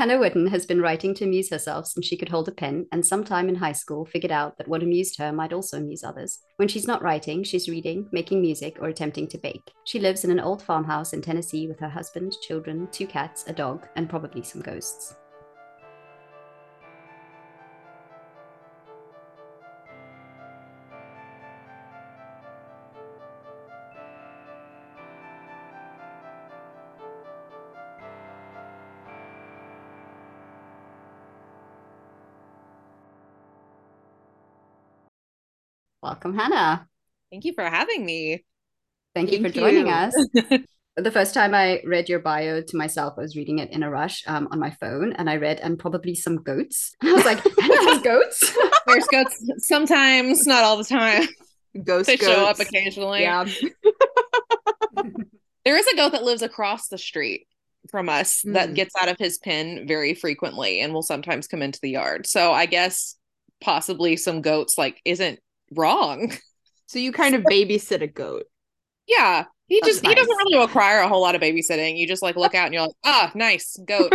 Hannah Whitten has been writing to amuse herself since she could hold a pen, and sometime in high school figured out that what amused her might also amuse others. When she's not writing, she's reading, making music, or attempting to bake. She lives in an old farmhouse in Tennessee with her husband, children, two cats, a dog, and probably some ghosts. Welcome, Hannah. Thank you for having me. Thank, you for joining us. the first time I read your bio to myself, I was reading it in a rush um, on my phone, and I read and probably some goats. I was like, Hannah has goats. There's goats sometimes, not all the time. Ghost They goats. show up occasionally. Yeah. There is a goat that lives across the street from us that Mm. gets out of his pen very frequently and will sometimes come into the yard. So I guess possibly some goats like isn't wrong. So you kind of babysit a goat. Yeah. He That's just he doesn't really require a whole lot of babysitting. You just like look out and you're like, ah, nice goat.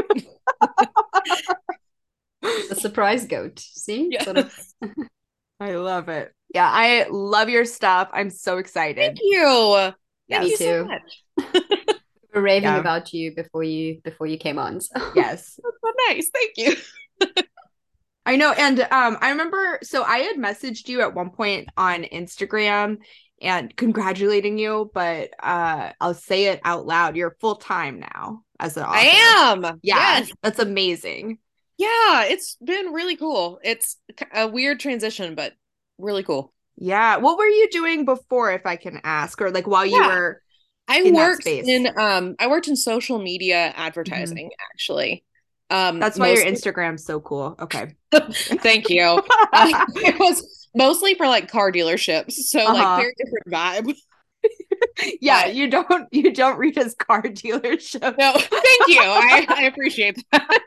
a surprise goat. See? Yeah. Sort of. I love it. Yeah, I love your stuff. I'm so excited. Thank you. Yeah, Thank me you so too. much. We were raving Yeah. about you before you before you came on. So. Yes. That's so nice. Thank you. I know. And um, I remember so I had messaged you at one point on Instagram and congratulating you, but uh I'll say it out loud. You're full time now as an author. I am. Yeah, Yes. that's amazing. Yeah, it's been really cool. It's a weird transition, but really cool. Yeah. What were you doing before, if I can ask, or like while you Yeah. were? I worked space. in um I worked in social media advertising actually. Um That's why your Instagram's so cool. Okay. Thank you. Uh, it was mostly for like car dealerships, so Uh-huh. like very different vibe. yeah, you don't you don't read as car dealership. No, thank you. I, I appreciate that.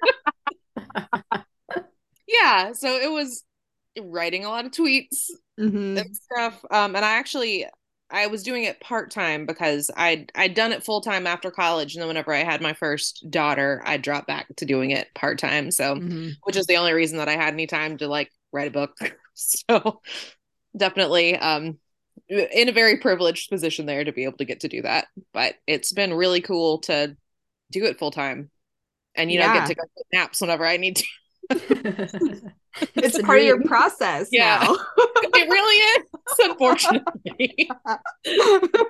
yeah, so it was writing a lot of tweets Mhm. and stuff. Um, and I actually I was doing it part time because I'd I'd done it full time after college, and then whenever I had my first daughter, I dropped back to doing it part time. So, Mhm. which is the only reason that I had any time to like write a book. So, definitely, um, in a very privileged position there to be able to get to do that. But it's been really cool to do it full time, and you know, Yeah. get to go naps whenever I need to. It's a part of your process Yeah. now. it really is, unfortunately.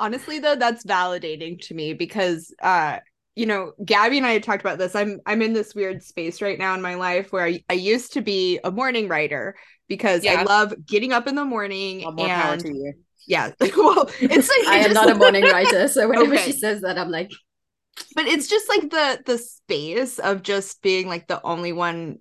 honestly though that's validating to me because uh you know gabby and i had talked about this i'm i'm in this weird space right now in my life where i, I used to be a morning writer because i love getting up in the morning Well, more power and to you. yeah well it's like I am just- not a morning writer, so whenever Okay. she says that, I'm like, but it's just like the the space of just being like the only one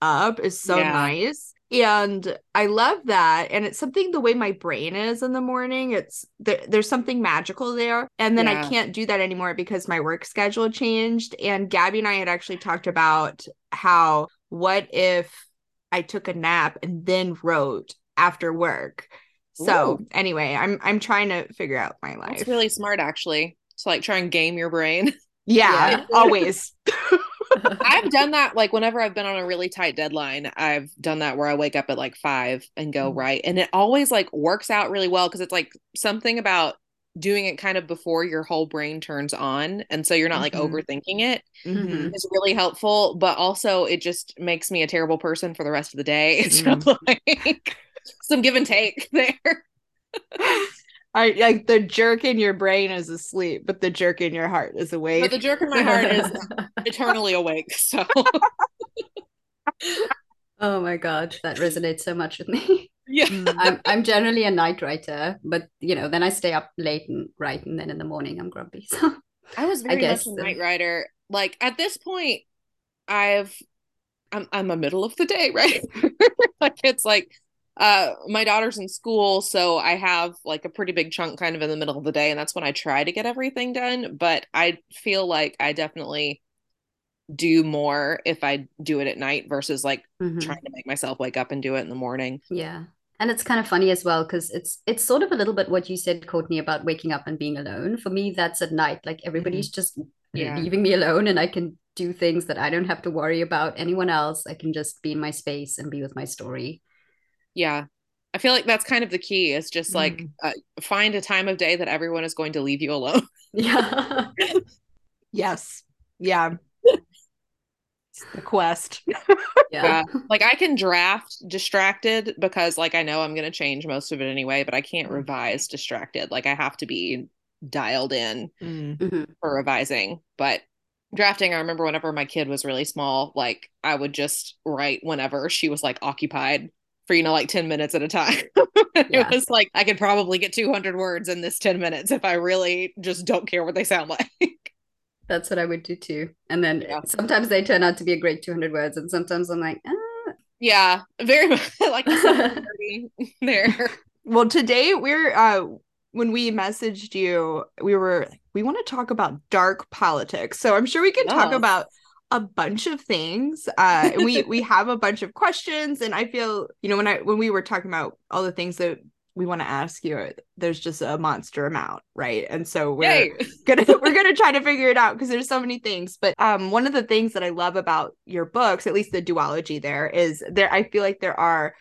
up is so Yeah. nice and i love that and it's something the way my brain is in the morning it's there, there's something magical there and then i can't do that anymore because my work schedule changed and gabby and i had actually talked about how what if i took a nap and then wrote after work so Ooh. anyway i'm i'm trying to figure out my life That's really smart, actually. To like try and game your brain. yeah, Yeah. always I've done that like whenever I've been on a really tight deadline. I've done that where I wake up at like five and go Mhm. right, and it always like works out really well because it's like something about doing it kind of before your whole brain turns on, and so you're not like Mhm. overthinking it. Mhm. It's really helpful, but also it just makes me a terrible person for the rest of the day. It's Mm. like some give and take there. I like the jerk in your brain is asleep, but the jerk in your heart is awake. But the jerk in my heart is eternally awake. So oh my god, that resonates so much with me. yeah. Mm. I'm I'm generally a night writer, but you know, then I stay up late and write, and then in the morning I'm grumpy. So I was I very guess much a night writer. Like at this point, I've I'm I'm a middle of the day, right? like it's like uh my daughter's in school, so I have like a pretty big chunk kind of in the middle of the day, and that's when I try to get everything done. But I feel like I definitely do more if I do it at night versus like Mhm. trying to make myself wake up and do it in the morning. Yeah. And it's kind of funny as well because it's it's sort of a little bit what you said, Courtney, about waking up and being alone. For me, that's at night. Like everybody's just Yeah. leaving me alone and I can do things that I don't have to worry about anyone else. I can just be in my space and be with my story. Yeah. I feel like that's kind of the key is just like mm. uh, find a time of day that everyone is going to leave you alone. Yeah. yes. Yeah. the quest. yeah. yeah. Like I can draft distracted because like I know I'm going to change most of it anyway, but I can't mm. revise distracted. Like I have to be dialed in mm. mm-hmm. for revising. But drafting, I remember whenever my kid was really small, like I would just write whenever she was like occupied for you know like 10 minutes at a time yeah. it was like i could probably get 200 words in this 10 minutes if i really just don't care what they sound like that's what i would do too and then yeah. sometimes they turn out to be a great 200 words and sometimes i'm like ah. yeah very much like there well today we're uh when we messaged you we were like we want to talk about dark politics so i'm sure we can yes. talk about a bunch of things. Uh, we we have a bunch of questions, and I feel you know when I when we were talking about all the things that we want to ask you, there's just a monster amount, right? And so we're Yay. gonna we're gonna try to figure it out because there's so many things. But um, one of the things that I love about your books, at least the duology, there is there. I feel like there are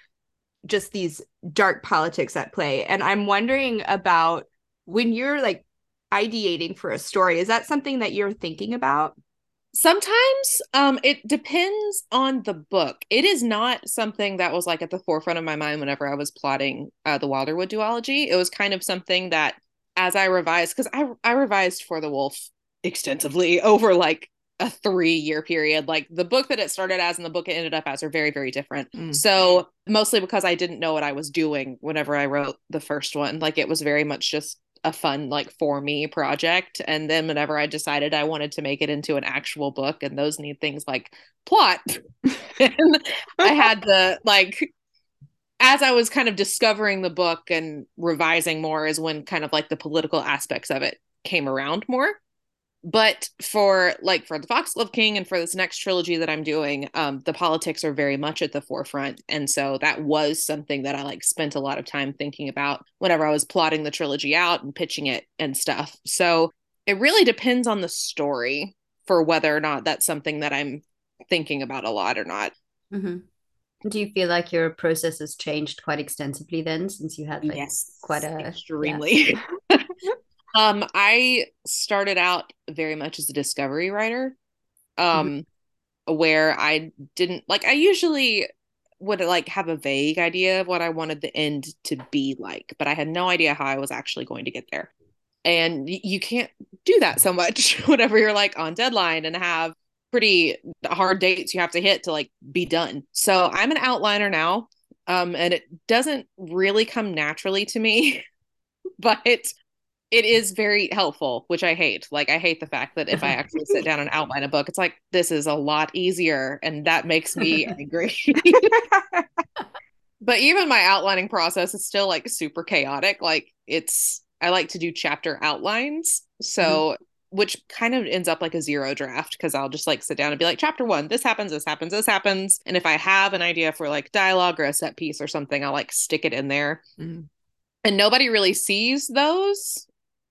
just these dark politics at play, and I'm wondering about when you're like ideating for a story. Is that something that you're thinking about? Sometimes um it depends on the book. It is not something that was like at the forefront of my mind whenever i was plotting uh, the wilderwood duology. It was kind of something that as i revised because i i revised for the wolf extensively over like a three year period. Like the book that it started as and the book it ended up as are very very different. Mm. so mostly because i didn't know what i was doing whenever i wrote the first one. Like it was very much just a fun like for me project and then whenever i decided i wanted to make it into an actual book and those need things like plot i had the like as i was kind of discovering the book and revising more is when kind of like the political aspects of it came around more but for like for the foxglove king and for this next trilogy that i'm doing um the politics are very much at the forefront. And so that was something that i like spent a lot of time thinking about whenever i was plotting the trilogy out and pitching it and stuff. So it really depends on the story for whether or not that's something that i'm thinking about a lot or not. Mm-hmm. do you feel like your process has changed quite extensively then since you had like yes, quite a extremely. yeah. Um, I started out very much as a discovery writer, um, mm-hmm. where I didn't like. I usually would like have a vague idea of what I wanted the end to be like, but I had no idea how I was actually going to get there. And you can't do that so much whenever you're like on deadline and have pretty hard dates you have to hit to like be done. So I'm an outliner now. Um, and it doesn't really come naturally to me, but it is very helpful, which I hate. Like I hate the fact that if I actually sit down and outline a book, it's like this is a lot easier and that makes me angry. but even my outlining process is still like super chaotic. Like it's I like to do chapter outlines. So mm-hmm. which kind of ends up like a zero draft because I'll just like sit down and be like chapter 1 this happens this happens this happens and if I have an idea for like dialogue or a set piece or something I'll like stick it in there. Mm-hmm and nobody really sees those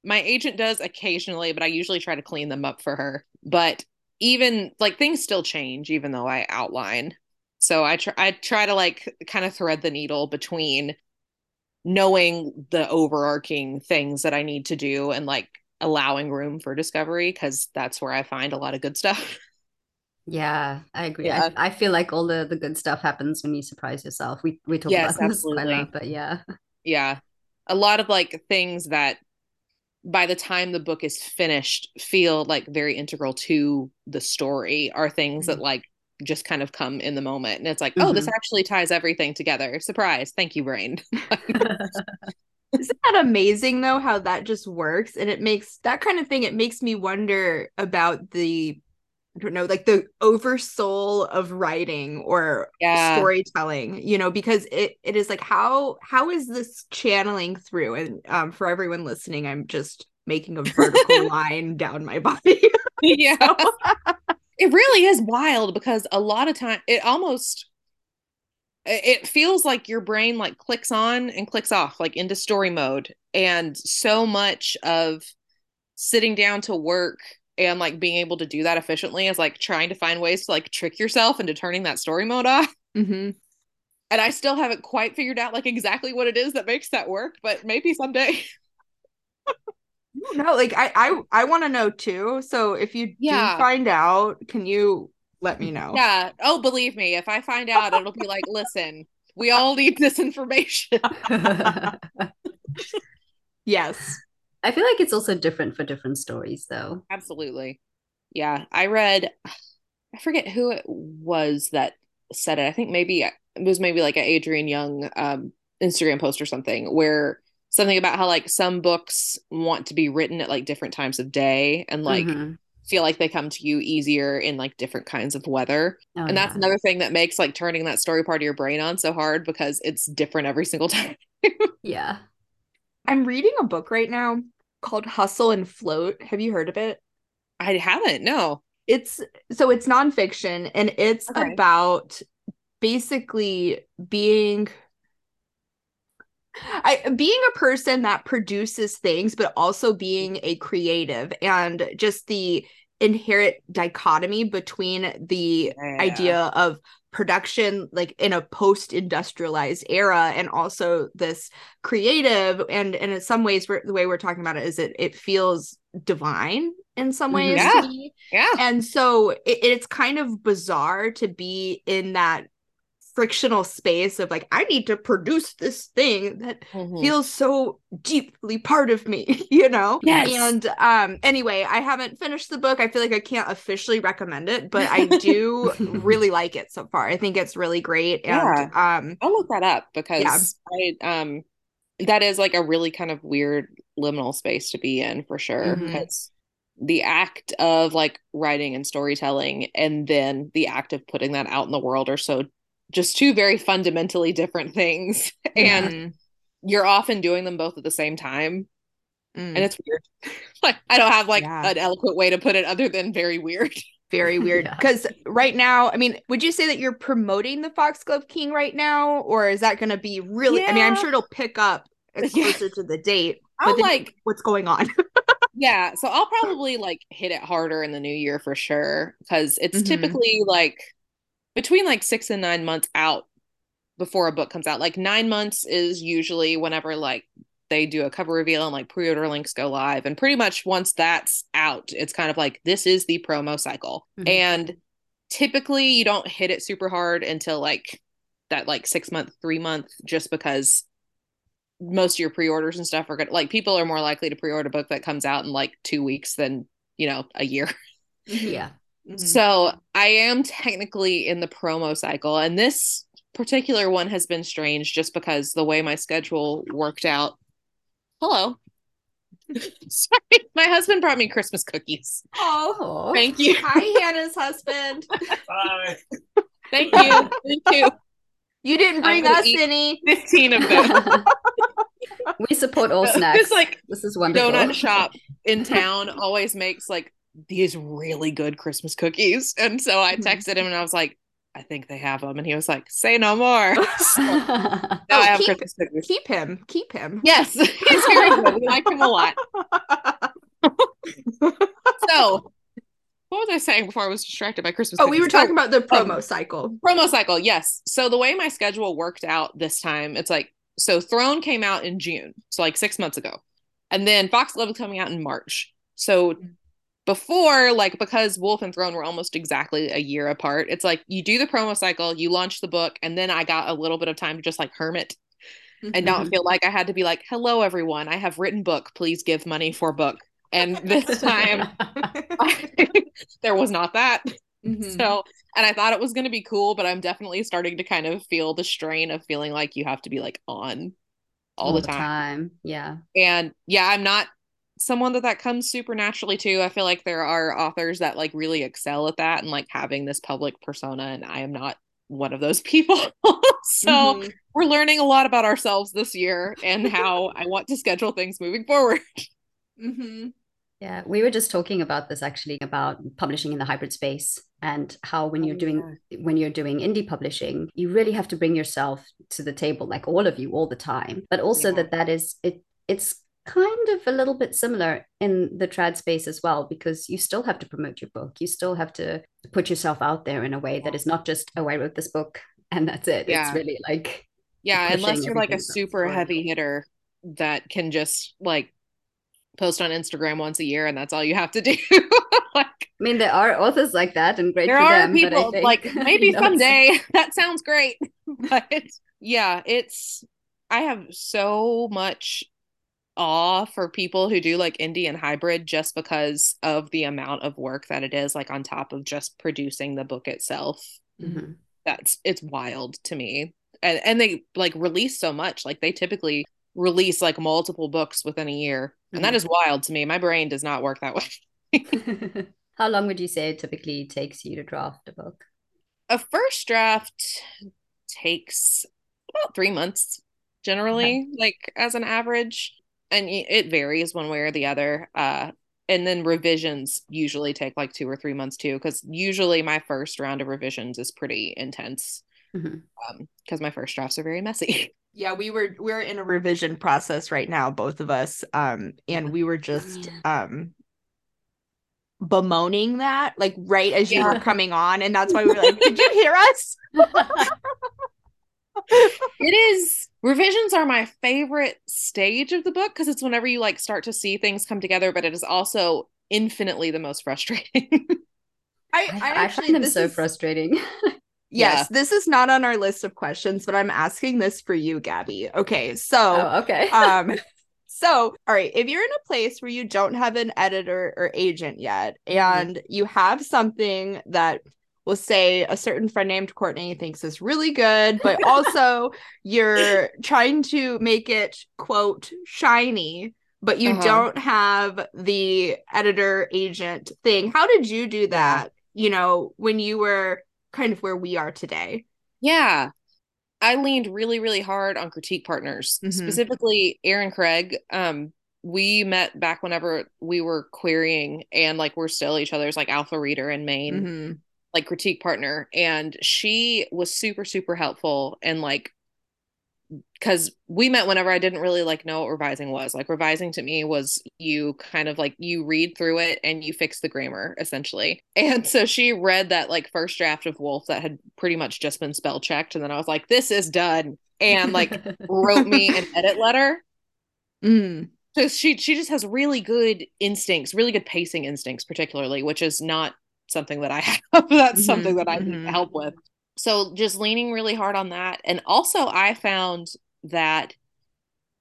my agent does occasionally, but I usually try to clean them up for her. But even like things still change, even though I outline. So I try I try to like kind of thread the needle between knowing the overarching things that I need to do and like allowing room for discovery because that's where I find a lot of good stuff. Yeah, I agree. Yeah. I, I, feel like all the the good stuff happens when you surprise yourself. We we talk yes, about this quite a lot, but yeah. Yeah. A lot of like things that by the time the book is finished feel like very integral to the story are things mm-hmm. that like just kind of come in the moment and it's like mm-hmm. oh this mm-hmm. actually ties everything together surprise thank you brain isn't that amazing though how that just works and it makes that kind of thing it makes me wonder about the I don't know, like the oversoul of writing or yeah. storytelling, you know, because it it is like how how is this channeling through? And um, for everyone listening, I'm just making a vertical line down my body. yeah. it really is wild because a lot of time it almost it feels like your brain like clicks on and clicks off like into story mode and so much of sitting down to work and like being able to do that efficiently is like trying to find ways to like trick yourself into turning that story mode off. Mm-hmm. And I still haven't quite figured out like exactly what it is that makes that work, but maybe someday. No, like I I I want to know too. So if you Yeah. do find out, can you let me know? Yeah. Oh, believe me, if I find out, it'll be like, listen, we all need this information. I feel like it's also different for different stories, though. Absolutely. Yeah. I read, I forget who it was that said it. I think maybe it was maybe like an Adrienne Young um, Instagram post or something where something about how like some books want to be written at like different times of day and like Mhm. feel like they come to you easier in like different kinds of weather. Oh, and that's yeah. another thing that makes like turning that story part of your brain on so hard because it's different every single time. yeah. I'm reading a book right now called Hustle and Float. Have you heard of it? I haven't, no. It's so it's nonfiction and it's Okay. about basically being I being a person that produces things, but also being a creative and just the inherent dichotomy between the Yeah. idea of production like in a post-industrialized era and also this creative and and in some ways we're, the way we're talking about it is it it feels divine in some Mhm. ways Yeah. Yeah. and so it, it's kind of bizarre to be in that frictional space of like i need to produce this thing that Mhm. feels so deeply part of me you know Yes. and um anyway i haven't finished the book i feel like i can't officially recommend it but i do really like it so far i think it's really great and um I'll look that up because yeah. I um that is like a really kind of weird liminal space to be in for sure Mhm. because the act of like writing and storytelling and then the act of putting that out in the world are so just two very fundamentally different things. And you're often doing them both at the same time. Mm, and it's weird. Like I don't have like Yeah. an eloquent way to put it other than very weird. Very weird. Yeah. because right now i mean would you say that you're promoting the foxglove king right now? Or is that going to be really i mean i'm sure it'll pick up closer to the date I'll but like what's going on. Yeah, so I'll probably like hit it harder in the new year for sure because it's Mhm. typically like between like six and nine months out before a book comes out. Like nine months is usually whenever like they do a cover reveal and like pre-order links go live. And pretty much once that's out, it's kind of like this is the promo cycle. Mhm. And typically you don't hit it super hard until like that like six month, three month, just because most of your pre-orders and stuff are gonna like people are more likely to pre-order a book that comes out in like two weeks than you know a year Yeah. Mhm. so i am technically in the promo cycle and this particular one has been strange just because the way my schedule worked out. Hello. Sorry my husband brought me christmas cookies. Oh. Thank you. Hi hannah's husband. Hi. thank you. Thank you you didn't bring us any. 15 of them. We support all This, snacks. like, this is wonderful. donut shop in town always makes like these really good Christmas cookies. And so I Mhm. texted him and I was like, I think they have them. And he was like, say no more. So Oh, I have keep- Christmas cookies. keep him keep him Yes, he's very good. We like him a lot. So, what was I saying before I was distracted by Christmas? oh we were cookies? talking about the promo um, cycle promo cycle yes so the way my schedule worked out this time it's like so throne came out in june so like six months ago and then foxglove is coming out in march so before like because wolf and throne were almost exactly a year apart it's like you do the promo cycle you launch the book and then i got a little bit of time to just like hermit and not Mhm. feel like i had to be like hello everyone i have written book please give money for book and this time there was not that Mhm. so, and I thought it was going to be cool, but I'm definitely starting to kind of feel the strain of feeling like you have to be like on all, the time. Yeah. And yeah, I'm not someone that that comes super naturally to. I feel like there are authors that like really excel at that and like having this public persona, and I am not one of those people. so, Mhm. we're learning a lot about ourselves this year and how I want to schedule things moving forward. Mm-hmm. Yeah, we were just talking about this actually about publishing in the hybrid space and how when you're Oh, doing when you're doing indie publishing, you really have to bring yourself to the table, like all of you, all the time. But also Yeah. that that is it it's kind of a little bit similar in the trad space as well because you still have to promote your book you still have to put yourself out there in a way that is not just oh i wrote this book and that's it Yeah. it's really like Yeah, unless you're like a super heavy hitter that can just like post on Instagram once a year and that's all you have to do. like i mean there are authors like that and great there for are them people think, like maybe you know, it's- someday that sounds great. But yeah, it's I have so much awe for people who do like indie and hybrid just because of the amount of work that it is like on top of just producing the book itself. Mhm. that's it's wild to me. And and they like release so much. Like they typically release like multiple books within a year. And that Mhm. is wild to me. My brain does not work that way. How long would you say it typically takes you to draft a book? A first draft takes about three months generally like as an average and it varies one way or the other uh and then revisions usually take like two or three months too because usually my first round of revisions is pretty intense Mhm. um because my first drafts are very messy Yeah, we were we're in a revision process right now, both of us. Um, and we were just um bemoaning that, like right as you were coming on, and that's why we were like, Did you hear us? It is revisions are my favorite stage of the book because it's whenever you like start to see things come together, but it is also infinitely the most frustrating. I, I, I I actually find them this so is- frustrating Yes, this is not on our list of questions, but I'm asking this for you, Gabby. Okay, so oh okay um so all right if you're in a place where you don't have an editor or agent yet and you have something that will say a certain friend named courtney thinks is really good but also you're trying to make it quote shiny but you Uh-huh. don't have the editor agent thing how did you do that you know when you were kind of where we are today yeah. I leaned really, really hard on critique partners, Mhm. specifically Erin Craig. Um, we met back whenever we were querying and like we're still each other's like alpha reader in main. Mhm. Like critique partner and she was super super helpful and like because we met whenever I didn't really like know what revising was. Like revising to me was you kind of like you read through it and you fix the grammar essentially. And so she read that like first draft of Wolf that had pretty much just been spell checked and then I was like this is done and like wrote me an edit letter. Mm. So she she just has really good instincts, really good pacing instincts particularly, which is not something that I have. That's Mhm, something that I need mhm. help with. So just leaning really hard on that. And also I found that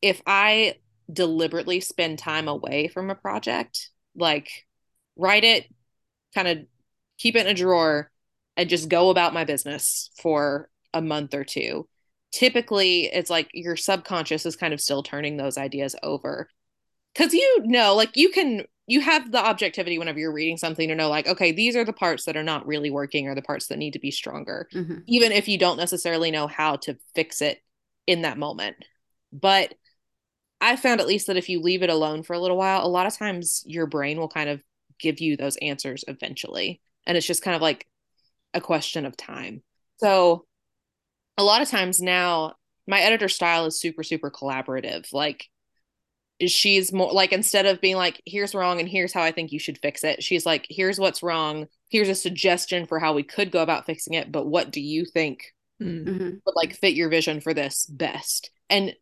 if I deliberately spend time away from a project, like write it, kind of keep it in a drawer and just go about my business for a month or two. Typically, it's like your subconscious is kind of still turning those ideas over. Cause you know, like you can you have the objectivity whenever you're reading something to know like okay these are the parts that are not really working or the parts that need to be stronger Mhm. even if you don't necessarily know how to fix it in that moment. But i found at least that if you leave it alone for a little while a lot of times your brain will kind of give you those answers eventually. And it's just kind of like a question of time. So a lot of times now my editor style is super super collaborative. Like she's more like instead of being like here's wrong and here's how i think you should fix it she's like here's what's wrong. Here's a suggestion for how we could go about fixing it but what do you think Mm. Mhm. would like fit your vision for this best? And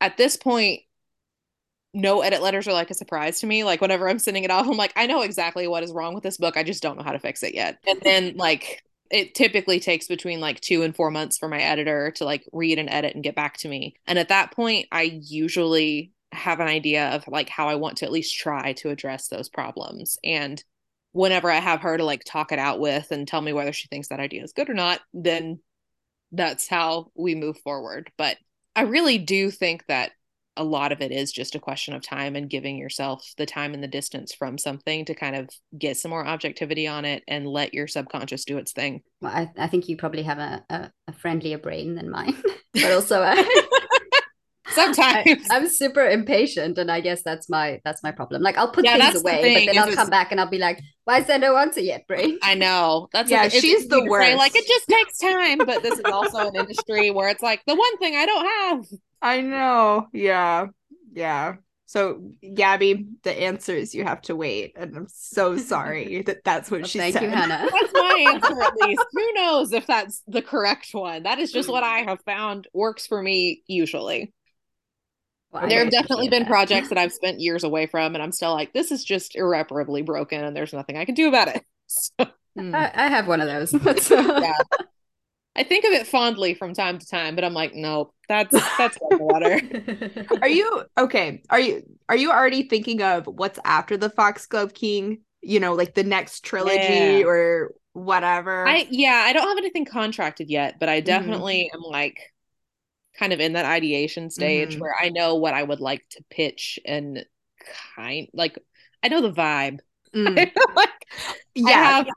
at this point no edit letters are like a surprise to me. Like whenever i'm sending it off i'm like i know exactly what is wrong with this book. I just don't know how to fix it yet. And then like it typically takes between like two and four months for my editor to like read and edit and get back to me. And at that point i usually have an idea of like how i want to at least try to address those problems and whenever i have her to like talk it out with and tell me whether she thinks that idea is good or not then that's how we move forward. But I really do think that a lot of it is just a question of time and giving yourself the time and the distance from something to kind of get some more objectivity on it and let your subconscious do its thing. Well, I, I think you probably have a, a, a friendlier brain than mine, but also uh, Sometimes. I, am super impatient, and I guess that's my that's my problem. Like I'll put Yeah, things that's the away, thing, but then I'll it's- come back and I'll be like, "Why is there no answer yet, brain?" I know. That's Yeah, like, she's the to say, worst. Like it just takes time, but this is also an industry where it's like the one thing I don't have. I know. Yeah. Yeah. So, Gabby, the answer is you have to wait, and I'm so sorry that that's what Well, she thank said. you, Hannah. That's my answer, at least. Who knows if that's the correct one? That is just what I have found works for me usually. Well, there have definitely been that. projects that I've spent years away from, and I'm still like, this is just irreparably broken, and there's nothing I can do about it. So Hmm. I, I have one of those. That's, Yeah. I think of it fondly from time to time, but I'm like, nope, that's that's like water. Are you okay? Are you are you already thinking of what's after the Foxglove King? You know, like the next trilogy Yeah. or whatever. I yeah, I don't have anything contracted yet, but I definitely am like kind of in that ideation stage Mhm. where I know what I would like to pitch and kind like I know the vibe. Mm, like, yeah. I have,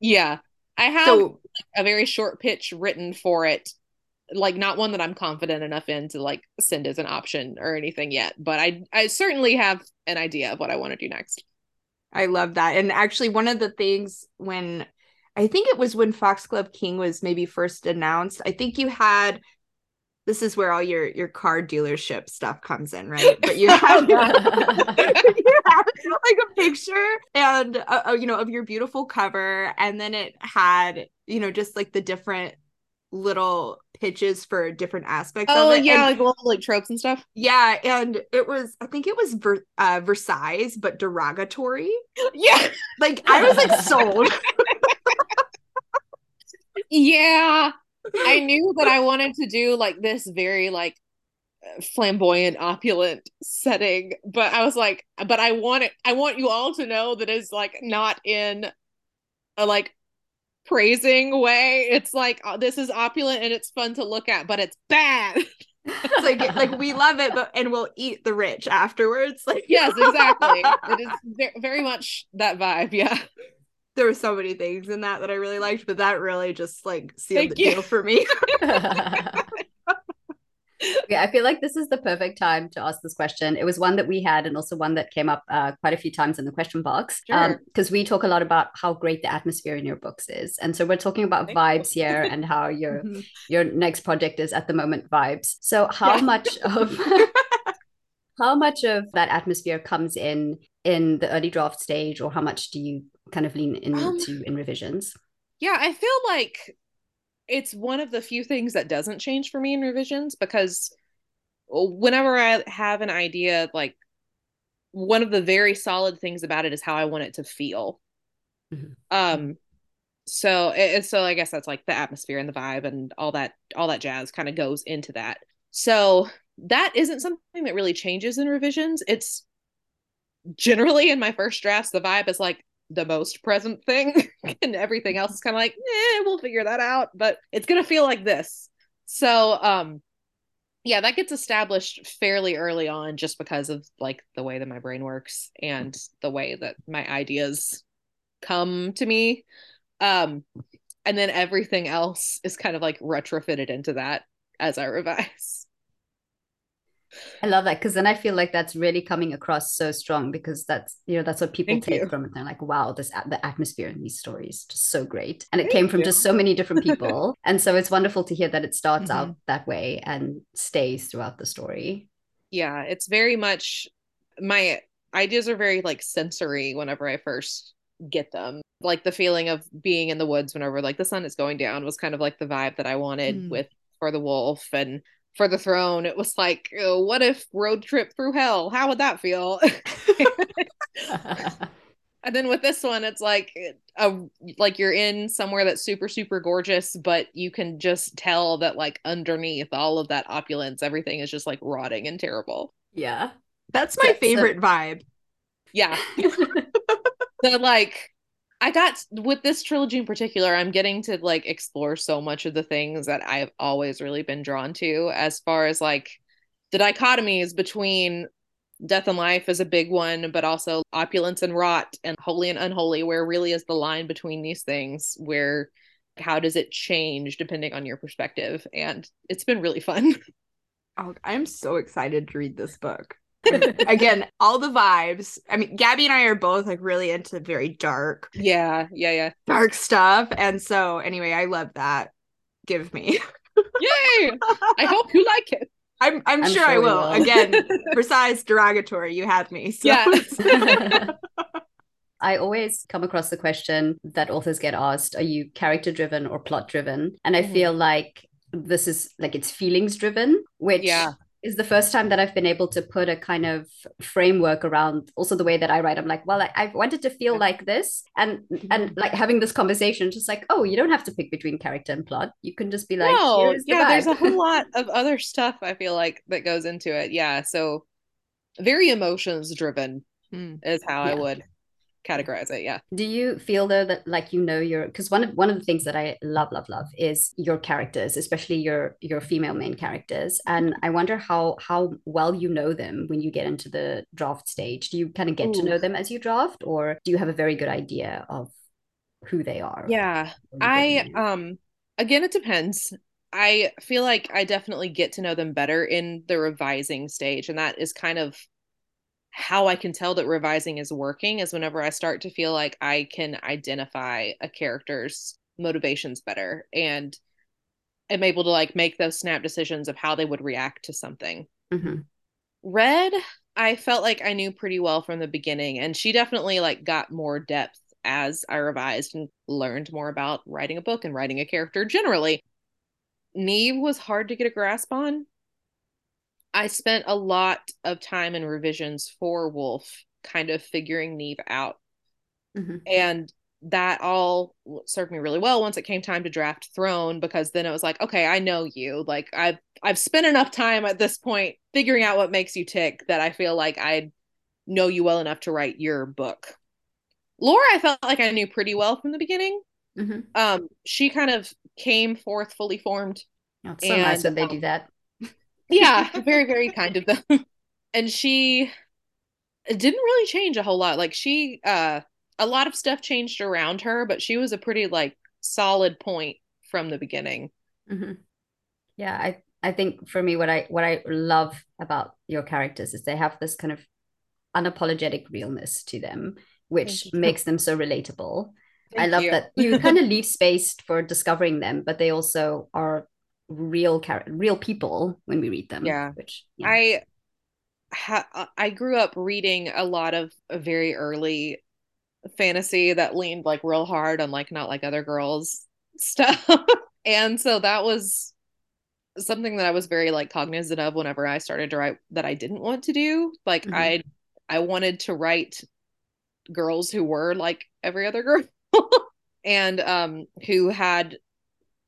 yeah, I have so a very short pitch written for it, like not one that I'm confident enough in to like send as an option or anything yet, but I I certainly have an idea of what I want to do next. I love that. And actually, one of the things when I think it was when Foxglove King was maybe first announced, I think you had this is where all your your car dealership stuff comes in, right? But you have, you had like a picture and uh, uh, you know of your beautiful cover, and then it had you know just like the different little pitches for different aspects Oh of it. yeah, And- like little like tropes and stuff. yeah, and it was I think it was Ver- uh, Versailles, but derogatory. Yeah, Like I was like sold. yeah. I knew that I wanted to do like this very like flamboyant, opulent setting, but I was like, but I want it. I want you all to know that it's like not in a like praising way. It's like uh, this is opulent and it's fun to look at, but it's bad. It's like like we love it, but and we'll eat the rich afterwards. Like yes, exactly. It is very much that vibe. Yeah. There were so many things in that that I really liked, but that really just like sealed Thank the you. deal for me. Yeah, I feel like this is the perfect time to ask this question. It was one that we had, and also one that came up uh, quite a few times in the question box. Sure. Because we talk a lot about how great the atmosphere in your books is, and so we're talking about Thank you. vibes here and how your your next project is at the moment vibes. So how Yeah. much of how much of that atmosphere comes in in the early draft stage, or how much do you kind of lean into Um, in revisions? Yeah, I feel like it's one of the few things that doesn't change for me in revisions because whenever I have an idea, like one of the very solid things about it is how I want it to feel. Mhm. Um, so it, so I guess that's like the atmosphere and the vibe and all that all that jazz kind of goes into that. So that isn't something that really changes in revisions. It's generally in my first drafts, the vibe is like the most present thing, and everything else is kind of like, eh, we'll figure that out, but it's gonna feel like this. So, um, yeah, that gets established fairly early on, just because of like the way that my brain works and the way that my ideas come to me. Um, and then everything else is kind of like retrofitted into that as I revise. I love that because then I feel like that's really coming across so strong because that's you know that's what people Thank take you. from it. They're like, wow, this the atmosphere in these stories just so great, and it Thank came from you. just so many different people, and so it's wonderful to hear that it starts Mhm. out that way and stays throughout the story. yeah it's very much my ideas are very like sensory whenever i first get them like the feeling of being in the woods whenever like the sun is going down was kind of like the vibe that i wanted Mm. with for the wolf and for the throne. It was like oh, what if road trip through hell? How would that feel? And then with this one it's like uh, a like you're in somewhere that's super super gorgeous but you can just tell that like underneath all of that opulence everything is just like rotting and terrible. Yeah. That's my so- favorite vibe. yeah. The like I got with this trilogy in particular, I'm getting to like explore so much of the things that I've always really been drawn to as far as like the dichotomies between death and life is a big one, but also opulence and rot and holy and unholy, where really is the line between these things, where how does it change depending on your perspective? And it's been really fun. Oh, I'm so excited to read this book. Again, all the vibes. I mean, Gabby and I are both like really into very dark, yeah, yeah, yeah. dark stuff. And so, anyway, I love that. Give me. Yay! I hope you like it. I'm, I'm, I'm sure, sure, I will. will. Again, precise derogatory. You had me. So. Yeah. I always come across the question that authors get asked Are you character driven or plot driven? And I mm-hmm. feel like this is like it's feelings driven, which yeah is the first time that I've been able to put a kind of framework around also the way that I write. I'm like, well, I, I wanted to feel like this, and and like having this conversation, just like, oh, you don't have to pick between character and plot. You can just be like, no, yeah, the there's a whole lot of other stuff I feel like that goes into it. Yeah, so very emotions driven hmm. is how yeah. I would categorize it yeah. Do you feel though that like you know your because one of one of the things that i love love love is your characters especially your your female main characters. And i wonder how how well you know them when you get into the draft stage. Do you kind of get Ooh. to know them as you draft or do you have a very good idea of who they are? Yeah. I um again it depends. I feel like i definitely get to know them better in the revising stage and that is kind of how I can tell that revising is working is whenever I start to feel like I can identify a character's motivations better and I'm able to like make those snap decisions of how they would react to something. Mm-hmm. Red, I felt like I knew pretty well from the beginning, and she definitely like got more depth as I revised and learned more about writing a book and writing a character generally. Neve was hard to get a grasp on I spent a lot of time in revisions for Wolf, kind of figuring Neve out. Mm-hmm. And that all served me really well once it came time to draft Throne because then it was like, okay, I know you. Like I've I've spent enough time at this point figuring out what makes you tick that I feel like I know you well enough to write your book. Lore, I felt like I knew pretty well from the beginning. Mm-hmm. Um, she kind of came forth fully formed. Oh, so and, nice when they um, do that yeah, very, very kind of them. And she didn't really change a whole lot. Like she uh a lot of stuff changed around her, but she was a pretty like solid point from the beginning. Mm-hmm. Yeah, I I think for me what I what I love about your characters is they have this kind of unapologetic realness to them, which makes them so relatable. Thank I love you. that you kind of leave space for discovering them, but they also are real char- real people when we read them. Yeah, which yeah. I ha- I grew up reading a lot of very early fantasy that leaned like real hard on like not like other girls stuff, and so that was something that I was very like cognizant of whenever I started to write that I didn't want to do. Like mm-hmm. I I wanted to write girls who were like every other girl and um who had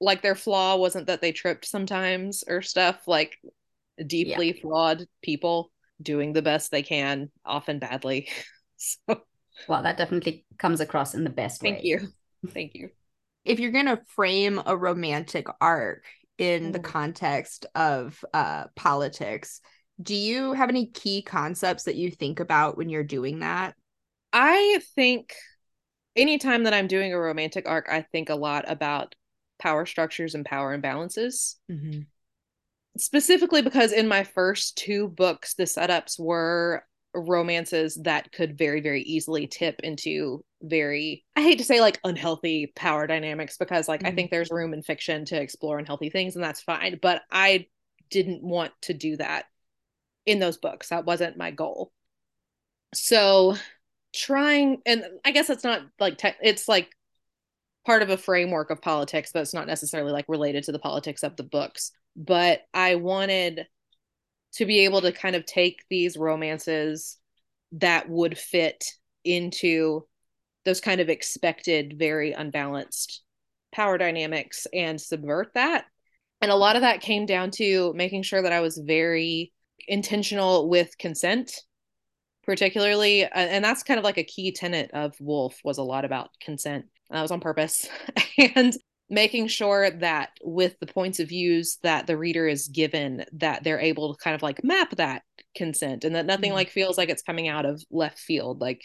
like their flaw wasn't that they tripped sometimes or stuff like deeply yeah. flawed people doing the best they can often badly so well that definitely comes across in the best way. thank way. you thank you if you're going to frame a romantic arc in mm. the context of uh politics do you have any key concepts that you think about when you're doing that i think anytime that i'm doing a romantic arc i think a lot about power structures and power imbalances. Mm-hmm. Specifically, because in my first two books, the setups were romances that could very, very easily tip into very, I hate to say like unhealthy power dynamics because, like, mm-hmm. I think there's room in fiction to explore unhealthy things, and that's fine. But I didn't want to do that in those books. That wasn't my goal. So, trying, and I guess it's not like, te- it's like part of a framework of politics that's not necessarily like related to the politics of the books but i wanted to be able to kind of take these romances that would fit into those kind of expected very unbalanced power dynamics and subvert that. And a lot of that came down to making sure that i was very intentional with consent particularly uh, and that's kind of like a key tenet of wolf was a lot about consent that was on purpose and making sure that with the points of views that the reader is given that they're able to kind of like map that consent and that nothing mm-hmm. like feels like it's coming out of left field like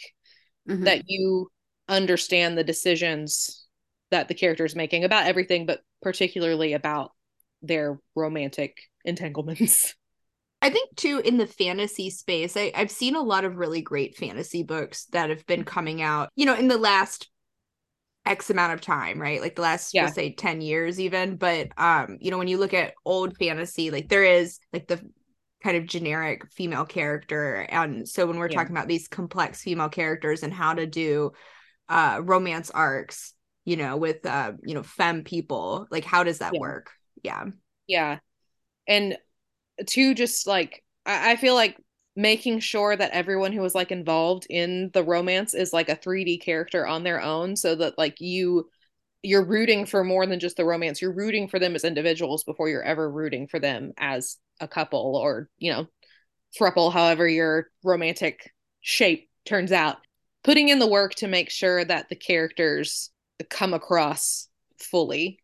mm-hmm. that you understand the decisions that the character is making about everything but particularly about their romantic entanglements I think too in the fantasy space, I, I've seen a lot of really great fantasy books that have been coming out, you know, in the last x amount of time right like the last Yeah. we'll say 10 years even but um you know when you look at old fantasy like there is like the kind of generic female character and so when we're Yeah. talking about these complex female characters and how to do uh romance arcs you know with uh you know femme people like how does that Yeah. work yeah Yeah. And two, just like I, I feel like making sure that everyone who was like involved in the romance is like a 3D character on their own so that like you you're rooting for more than just the romance. You're rooting for them as individuals before you're ever rooting for them as a couple or, you know, thruple, however your romantic shape turns out. Putting in the work to make sure that the characters come across fully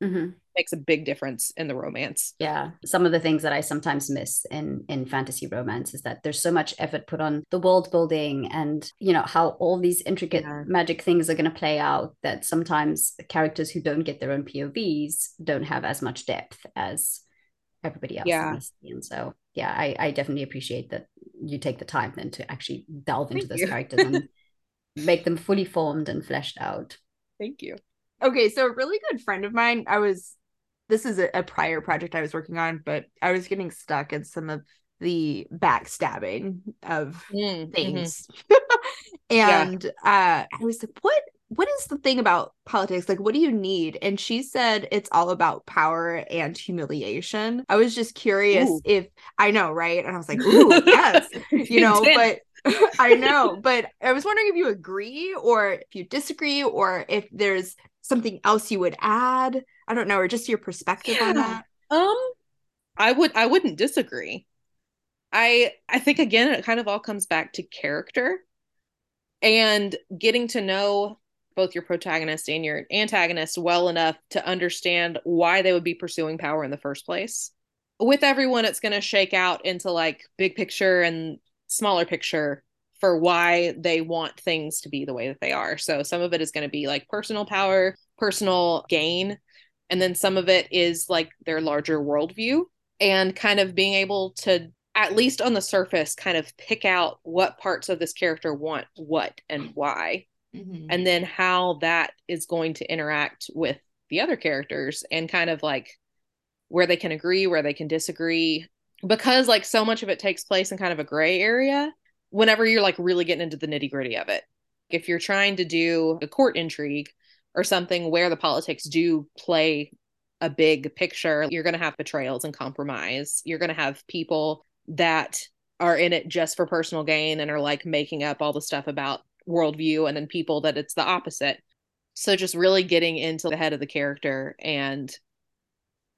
hmm makes a big difference in the romance. Yeah, some of the things that I sometimes miss in in fantasy romance is that there's so much effort put on the world building and you know how all these intricate Yeah. magic things are going to play out that sometimes characters who don't get their own POVs don't have as much depth as everybody else Yeah. And so yeah, I I definitely appreciate that you take the time then to actually delve into Thank those you. characters and make them fully formed and fleshed out. Thank you. Okay, so a really good friend of mine, I was this is a, a prior project I was working on, but I was getting stuck in some of the backstabbing of Mm, mhm. things. Yeah. and uh I was like, what what is the thing about politics? Like, what do you need? And she said it's all about power and humiliation. I was just curious Ooh. if I know, right? And I was like, ooh, yes, you know, but I know, but I was wondering if you agree or if you disagree or if there's something else you would add. I don't know, or just your perspective on that. Um, I would I wouldn't disagree. I I think again it kind of all comes back to character and getting to know both your protagonist and your antagonist well enough to understand why they would be pursuing power in the first place. With everyone, it's going to shake out into like big picture and smaller picture for why they want things to be the way that they are. So some of it is going to be like personal power, personal gain, and then some of it is like their larger worldview and kind of being able to at least on the surface kind of pick out what parts of this character want what and why. Mm-hmm. And then how that is going to interact with the other characters and kind of like where they can agree where they can disagree. Because like so much of it takes place in kind of a gray area whenever you're like really getting into the nitty gritty of it. If you're trying to do a court intrigue or something where the politics do play a big picture you're going to have betrayals and compromise. You're going to have people that are in it just for personal gain and are like making up all the stuff about worldview and then people that it's the opposite. So just really getting into the head of the character and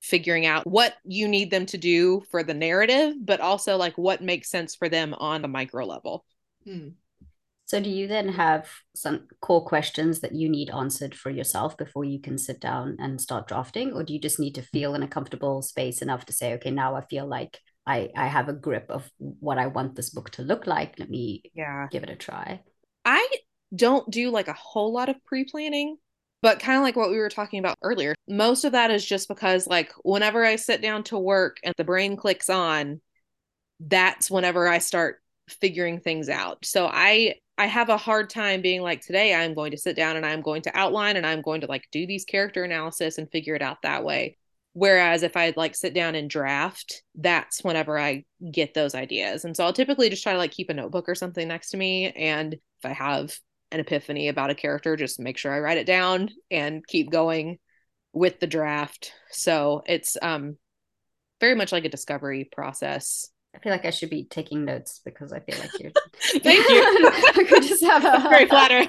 figuring out what you need them to do for the narrative but also like what makes sense for them on the micro level Hmm. So do you then have some core questions that you need answered for yourself before you can sit down and start drafting? Or do you just need to feel in a comfortable space enough to say, okay, now I feel like I, I have a grip of what I want this book to look like. Let me yeah give it a try. I don't do like a whole lot of pre planning, but kind of like what we were talking about earlier. Most of that is just because, like, whenever I sit down to work and the brain clicks on, that's whenever I start figuring things out. So I I have a hard time being like today I'm going to sit down and I'm going to outline and I'm going to like do these character analysis and figure it out that way. Whereas if I like sit down and draft, that's whenever I get those ideas. And so I'll typically just try to like keep a notebook or something next to me. And if I have an epiphany about a character, just make sure I write it down and keep going with the draft. So it's um very much like a discovery process. I feel like I should be taking notes because I feel like you're. Thank you. I could just have a very flattering.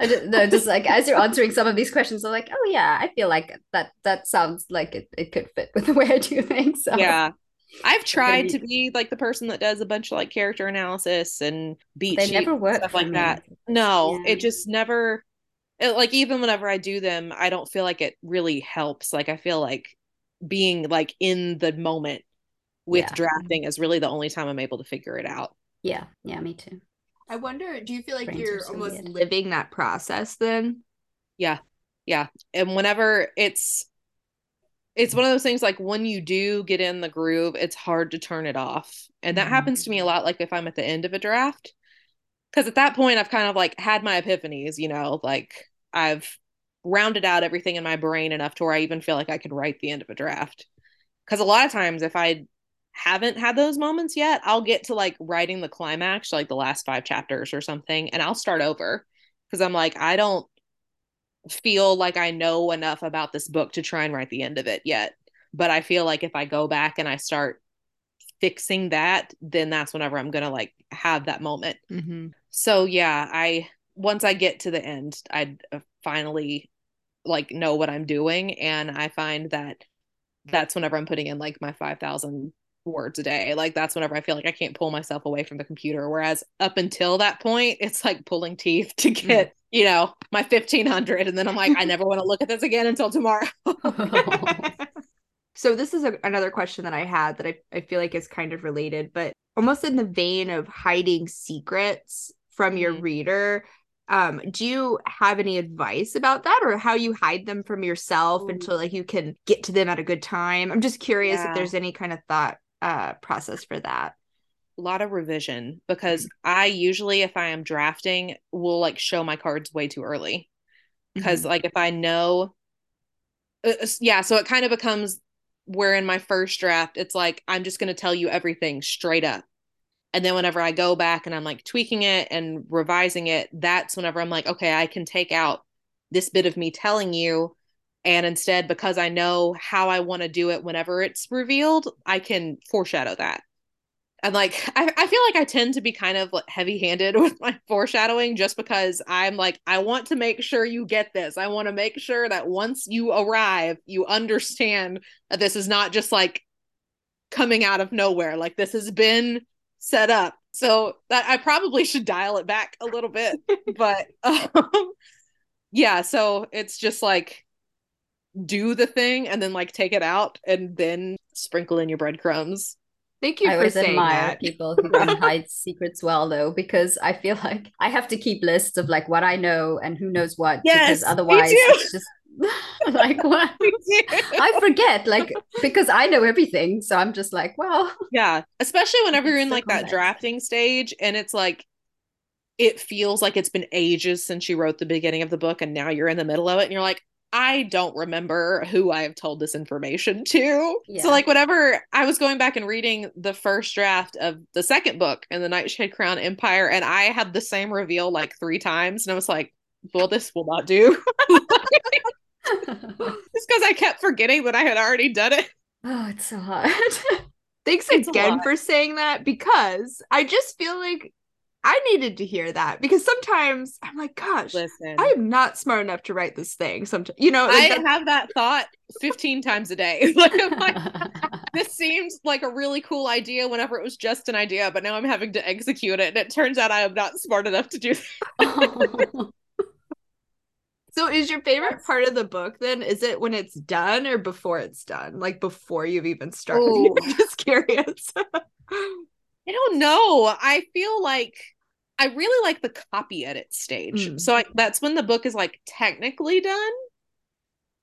I just, no, just like as you're answering some of these questions, I'm like, oh yeah, I feel like that that sounds like it, it could fit with the way I do things. So yeah. I've tried to be like the person that does a bunch of like character analysis and beat they never and work stuff like me. that. No, Yeah. it just never it, like even whenever I do them, I don't feel like it really helps. Like I feel like being like in the moment with Yeah. drafting is really the only time I'm able to figure it out. Yeah, yeah, me too. I wonder, do you feel like Brains you're so almost weird. living that process then? Yeah. Yeah. And whenever it's it's one of those things like when you do get in the groove, it's hard to turn it off. And that Mhm. happens to me a lot like if I'm at the end of a draft. Cuz at that point I've kind of like had my epiphanies, you know, like I've rounded out everything in my brain enough to where I even feel like I could write the end of a draft. Because a lot of times, if I haven't had those moments yet, I'll get to like writing the climax, like the last five chapters or something, and I'll start over because I'm like, I don't feel like I know enough about this book to try and write the end of it yet. But I feel like if I go back and I start fixing that, then that's whenever I'm gonna like have that moment. Mm-hmm. So yeah, I once I get to the end, I uh, finally like know what I'm doing, and I find that that's whenever I'm putting in like my five thousand words a day. Like that's whenever I feel like I can't pull myself away from the computer. Whereas up until that point, it's like pulling teeth to Mm. get, you know, my 1500. And then I'm like, I never want to look at this again until tomorrow. so this is a, another question that I had that I, I feel like is kind of related, but almost in the vein of hiding secrets from your Mhm. reader. Um, do you have any advice about that or how you hide them from yourself Ooh. until like you can get to them at a good time? I'm just curious Yeah. if there's any kind of thought uh process for that. A lot of revision because I usually, if I am drafting, will like show my cards way too early. Because, like, if I know, uh, uh, yeah, so it kind of becomes where in my first draft, it's like, I'm just going to tell you everything straight up. And then whenever I go back and I'm like tweaking it and revising it, that's whenever I'm like, okay, I can take out this bit of me telling you. And instead, because I know how I want to do it whenever it's revealed, I can foreshadow that. And like, I, I feel like I tend to be kind of like heavy handed with my foreshadowing just because I'm like, I want to make sure you get this. I want to make sure that once you arrive, you understand that this is not just like coming out of nowhere. Like, this has been set up. So that I probably should dial it back a little bit. but um, yeah, so it's just like do the thing and then like take it out and then sprinkle in your breadcrumbs. Thank you I for always saying admire that. people who can hide secrets well, though, because I feel like I have to keep lists of like what I know and who knows what, Yes, because otherwise it's just like what? I forget, like because I know everything, so I'm just like, well, yeah, especially whenever you're in so like that drafting stage and it's like it feels like it's been ages since you wrote the beginning of the book and now you're in the middle of it and you're like I don't remember who I have told this information to. Yeah. So like whenever I was going back and reading the first draft of the second book in the Nightshade Crown Empire and I had the same reveal like 3 times and I was like, well this will not do. Just because I kept forgetting that I had already done it. oh, it's so hard. Thanks It's again for saying that because I just feel like I needed to hear that because sometimes I'm like, gosh, Listen. I am not smart enough to write this thing. Sometimes, you know, I like that's- have that thought 15 times a day. Like, I'm like, this seems like a really cool idea whenever it was just an idea, but now I'm having to execute it. And it turns out I am not smart enough to do that. so is your favorite part of the book then? Is it when it's done or before it's done? Like before you've even started? Just curious. I don't know. I feel like I really like the copy edit stage. Mm. So I, that's when the book is like technically done,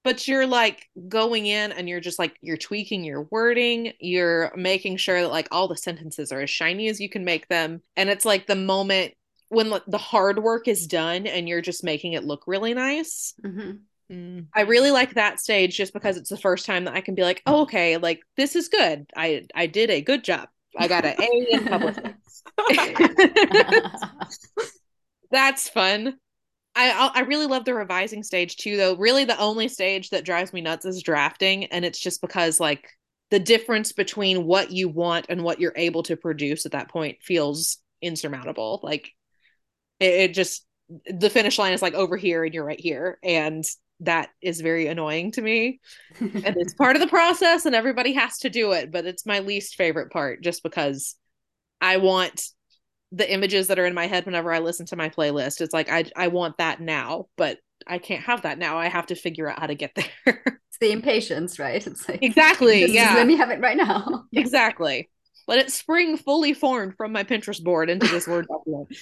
but you're like going in and you're just like you're tweaking your wording, you're making sure that like all the sentences are as shiny as you can make them, and it's like the moment when like, the hard work is done and you're just making it look really nice. Mhm. Mm. I really like that stage just because it's the first time that I can be like, oh, okay, like this is good. I I did a good job. I got an A in publishing. That's fun. I I I really love the revising stage too, though. Really, the only stage that drives me nuts is drafting, and it's just because like the difference between what you want and what you're able to produce at that point feels insurmountable. Like it, it just the finish line is like over here and you're right here, and that is very annoying to me. And it's part of the process, and everybody has to do it, but it's my least favorite part just because I want the images that are in my head whenever I listen to my playlist. It's like I I want that now, but I can't have that now. I have to figure out how to get there. it's the impatience, right? It's like exactly. Yeah. let me have it right now. exactly. Let it spring fully formed from my Pinterest board into this Word document.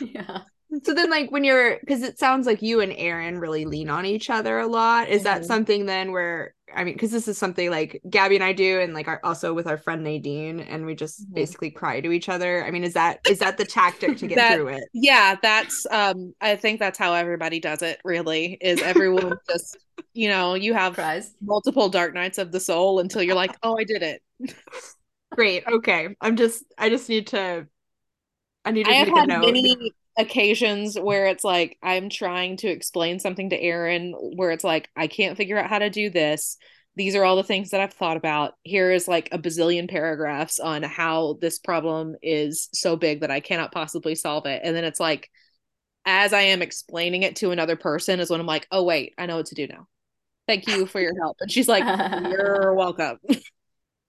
yeah. So then, like, when you're, because it sounds like you and Erin really lean on each other a lot. Is that Mhm. something then where, I mean, because this is something like Gabby and I do, and like our, also with our friend Nadine, and we just Mhm. basically cry to each other. I mean, is that is that the tactic to get That- through it? Yeah, that's um I think that's how everybody does it really is everyone just you know, you have multiple dark nights of the soul until you're like, "Oh, I did it." Great. Okay. I'm just, I just need to, I need to I have had note. many occasions where it's like I'm trying to explain something to Erin where it's like I can't figure out how to do this. These are all the things that I've thought about. Here is like a bazillion paragraphs on how this problem is so big that I cannot possibly solve it. And then it's like as I am explaining it to another person is when I'm like, "Oh wait, I know what to do now. Thank you for your help." And she's like, "You're welcome."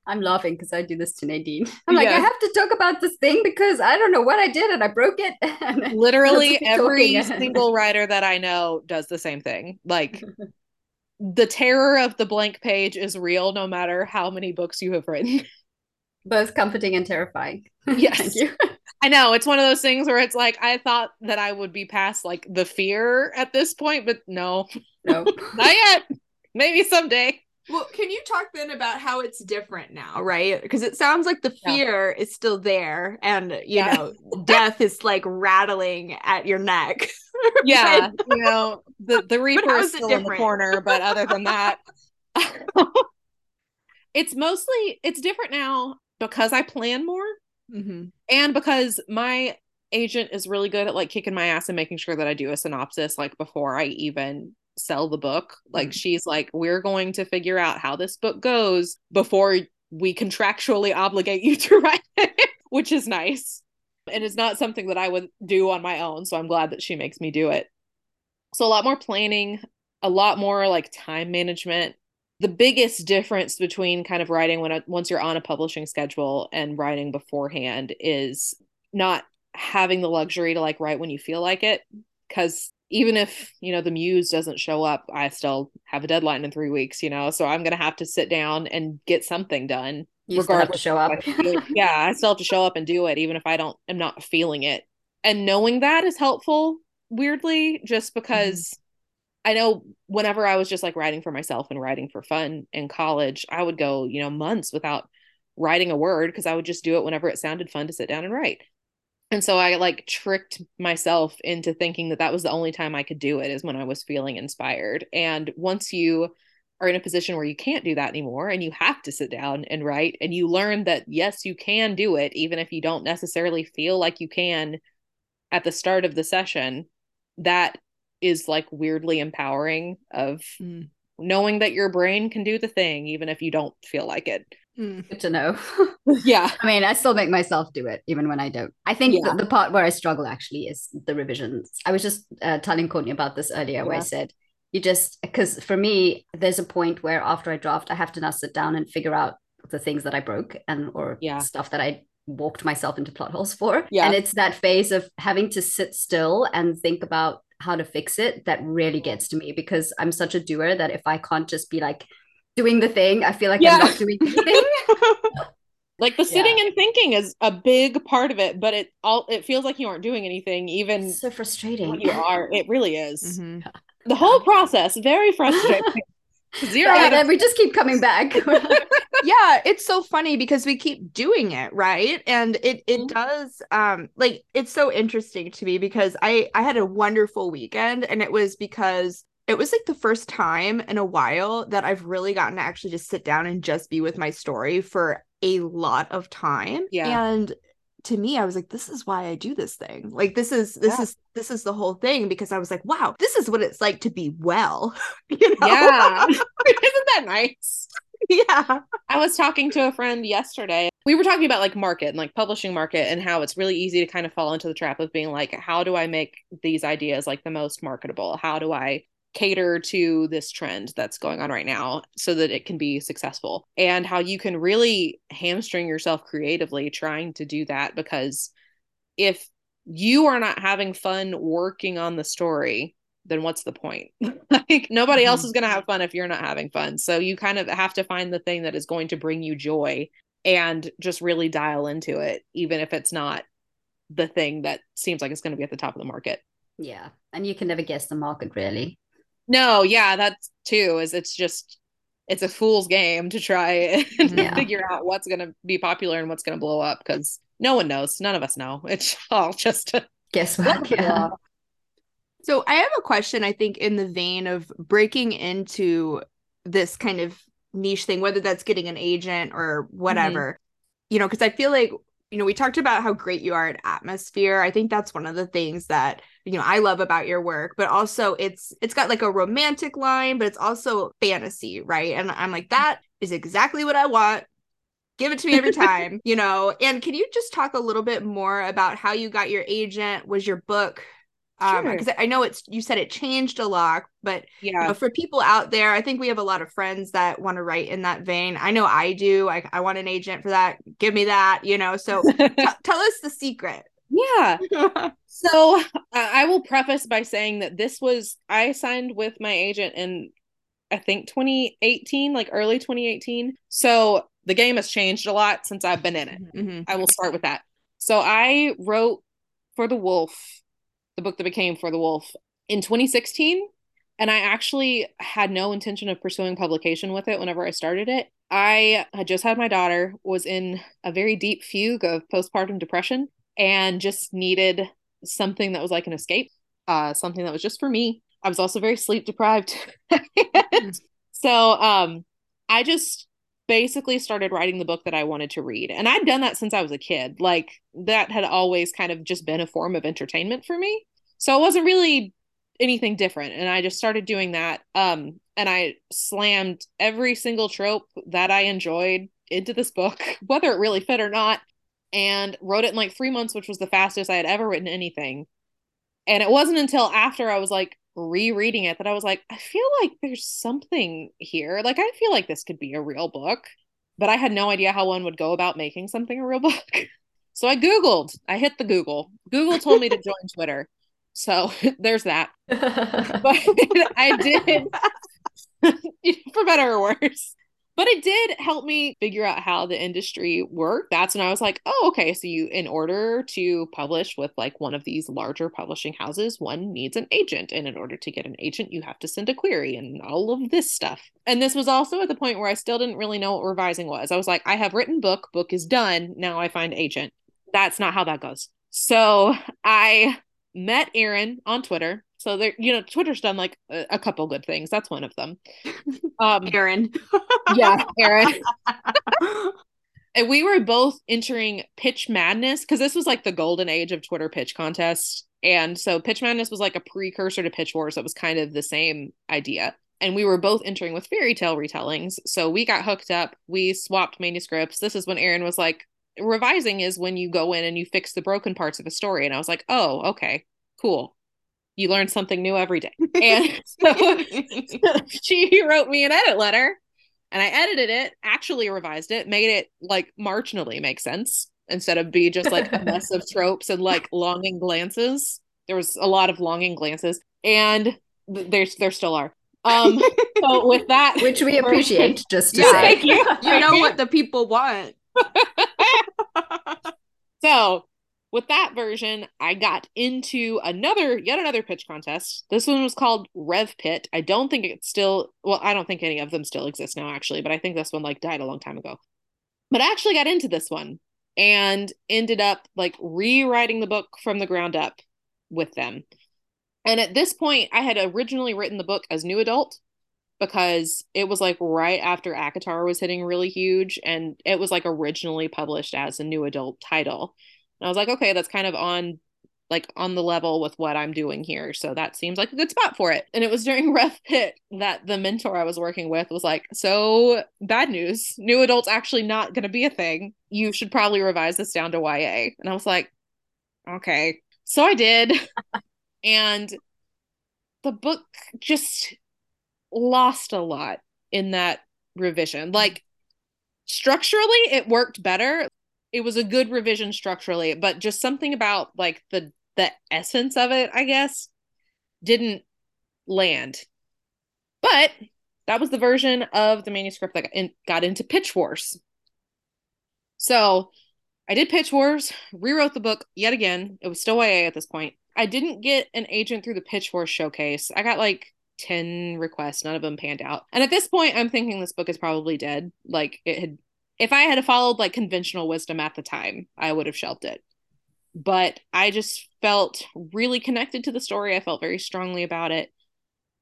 I'm laughing because I do this to Nadine. I'm like, Yeah. I have to talk about this thing because I don't know what I did and I broke it. Literally every single writer that I know does the same thing. Like the terror of the blank page is real no matter how many books you have written. Both comforting and terrifying. Yes. Thank you. I know it's one of those things where it's like I thought that I would be past like the fear at this point, but no, No. not yet. Maybe someday. Well, can you talk then about how it's different now, right? Because it sounds like the Yeah. fear is still there and, you Yeah. know, death is like rattling at your neck. Yeah, you know, the the Reaper is still in the corner, but other than that, it's mostly it's different now because I plan more. hmm and because my agent is really good at like kicking my ass and making sure that I do a synopsis like before I even sell the book. Like Mhm. she's like, we're going to figure out how this book goes before we contractually obligate you to write it, which is nice. And it's not something that I would do on my own. So I'm glad that she makes me do it. So a lot more planning, a lot more like time management. The biggest difference between kind of writing when once you're on a publishing schedule and writing beforehand is not having the luxury to like write when you feel like it because even if you know the muse doesn't show up i still have a deadline in three weeks you know so i'm gonna have to sit down and get something done You still have to regardless show up. I yeah i still have to show up and do it even if i don't am not feeling it. And knowing that is helpful weirdly just mm-hmm. because i know whenever i was just like writing for myself and writing for fun in college i would go you know months without writing a word because i would just do it whenever it sounded fun to sit down and write and so i like tricked myself into thinking that that was the only time i could do it is when i was feeling inspired and once you are in a position where you can't do that anymore and you have to sit down and write and you learn that yes you can do it even if you don't necessarily feel like you can at the start of the session that is like weirdly empowering of Mm. knowing that your brain can do the thing even if you don't feel like it Mm. Good to know. yeah I mean, I still make myself do it even when I don't. I think Yeah. the, the part where I struggle actually is the revisions. I was just uh, telling Courtney about this earlier, where I said you just because for me, there's a point where after I draft, I have to now sit down and figure out the things that I broke and or Yeah. stuff that I walked myself into plot holes for. Yeah. And it's that phase of having to sit still and think about how to fix it that really gets to me because I'm such a doer that if I can't just be like doing the thing, I feel like Yeah. I'm not doing anything. like the sitting and thinking is a big part of it but it all it feels like you aren't doing anything even It's so frustrating. you are it really is Mhm. the whole process very frustrating zero Yeah, out of- we just keep coming back. yeah it's so funny because we keep doing it right and it it Mhm. does um like it's so interesting to me because i i had a wonderful weekend and it was because it was like the first time in a while that i've really gotten to actually just sit down and just be with my story for a lot of time Yeah. and to me i was like this is why i do this thing like this is this Yeah. is this is the whole thing because i was like wow this is what it's like to be well you know yeah isn't that nice yeah I was talking to a friend yesterday. We were talking about like market and like publishing market and how it's really easy to kind of fall into the trap of being like, how do I make these ideas like the most marketable? How do I cater to this trend that's going on right now so that it can be successful? And how you can really hamstring yourself creatively trying to do that because if you are not having fun working on the story, then what's the point? like nobody else Mhm. is going to have fun if you're not having fun. So you kind of have to find the thing that is going to bring you joy and just really dial into it even if it's not the thing that seems like it's going to be at the top of the market. Yeah. And you can never guess the market really. No, yeah, that's too, is it's just it's a fool's game to try and Yeah. figure out what's gonna be popular and what's gonna blow up because no one knows. None of us know. It's all just a Guesswork. Yeah. So I have a question, I think, in the vein of breaking into this kind of niche thing, whether that's getting an agent or mm-hmm. whatever. You know, because I feel like, you know, we talked about how great you are at atmosphere. I think that's one of the things that, you know, I love about your work, but also it's it's got like a romantic line, but it's also fantasy, right? And I'm like, that is exactly what I want. Give it to me every time, you know. And can you just talk a little bit more about how you got your agent? Was your book um Sure. because I know it's you said it changed a lot, but you yeah. know, for people out there, I think we have a lot of friends that want to write in that vein. I know I do. I, I want an agent for that. Give me that, you know. So t- tell us the secret. yeah. So uh, I will preface by saying that this was I signed with my agent in I think 2018, like early 2018. So the game has changed a lot since I've been in it. Mhm. I will start with that. So I wrote for the Wolf, the book that became for the Wolf in 2016, and I actually had no intention of pursuing publication with it whenever I started it. I had just had my daughter, was in a very deep fugue of postpartum depression, and just needed something that was like an escape, uh, something that was just for me. I was also very sleep deprived. So um, I just basically started writing the book that I wanted to read. And I'd done that since I was a kid. Like that had always kind of just been a form of entertainment for me. So it wasn't really anything different. And I just started doing that. Um, and I slammed every single trope that I enjoyed into this book, whether it really fit or not, and wrote it in like three months, which was the fastest I had ever written anything. And it wasn't until after I was like rereading it that I was like, I feel like there's something here. Like, I feel like this could be a real book, but I had no idea how one would go about making something a real book. So I Googled, I hit the Google. Google told me to join Twitter. So there's that. But I did, for better or worse. But it did help me figure out how the industry worked. That's when I was like, oh, okay. So you, in order to publish with like one of these larger publishing houses, one needs an agent. And in order to get an agent, you have to send a query and all of this stuff. And this was also at the point where I still didn't really know what revising was. I was like, I have written book, book is done. Now I find agent. That's not how that goes. So I met Erin on Twitter. So there, you know, Twitter's done like a, a couple good things. That's one of them. Um, Erin. yeah, Erin. And we were both entering Pitch Madness because this was like the golden age of Twitter pitch contests. And so Pitch Madness was like a precursor to Pitch Wars. It was kind of the same idea. And we were both entering with fairy tale retellings. So we got hooked up. We swapped manuscripts. This is when Erin was like, revising is when you go in and you fix the broken parts of a story. And I was like, oh, okay, cool. You learn something new every day. And so she wrote me an edit letter and I edited it, actually revised it, made it like marginally make sense instead of be just like a mess of tropes and like longing glances. There was a lot of longing glances, and th- there's there still are. Um, so with that, Which we appreciate, just to Yeah, say. Thank you. you know what the people want. So with that version, I got into another, yet another pitch contest. This one was called Rev Pit. I don't think it's still, well, I don't think any of them still exist now, actually, but I think this one like died a long time ago. But I actually got into this one and ended up like rewriting the book from the ground up with them. And at this point, I had originally written the book as new adult because it was like right after ACOTAR was hitting really huge and it was like originally published as a new adult title. And I was like, okay, that's kind of on like on the level with what I'm doing here. So that seems like a good spot for it. And it was during Rev Pit that the mentor I was working with was like, so bad news. New adults actually not going to be a thing. You should probably revise this down to YA. And I was like, okay. So I did. and the book just lost a lot in that revision. Like structurally, it worked better. It was a good revision structurally, but just something about like the the essence of it, I guess, didn't land. But that was the version of the manuscript that got, in, got into Pitch Wars. So I did Pitch Wars, rewrote the book yet again. It was still YA at this point. I didn't get an agent through the Pitch Wars showcase. I got like 10 requests, none of them panned out. And at this point, I'm thinking this book is probably dead. Like it had if I had followed like conventional wisdom at the time, I would have shelved it. But I just felt really connected to the story. I felt very strongly about it.